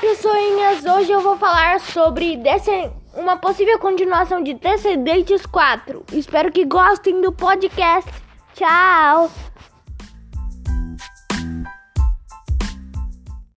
pessoinhas! Hoje eu vou falar sobre uma possível continuação de Descendentes 4. Espero que gostem do podcast. Tchau!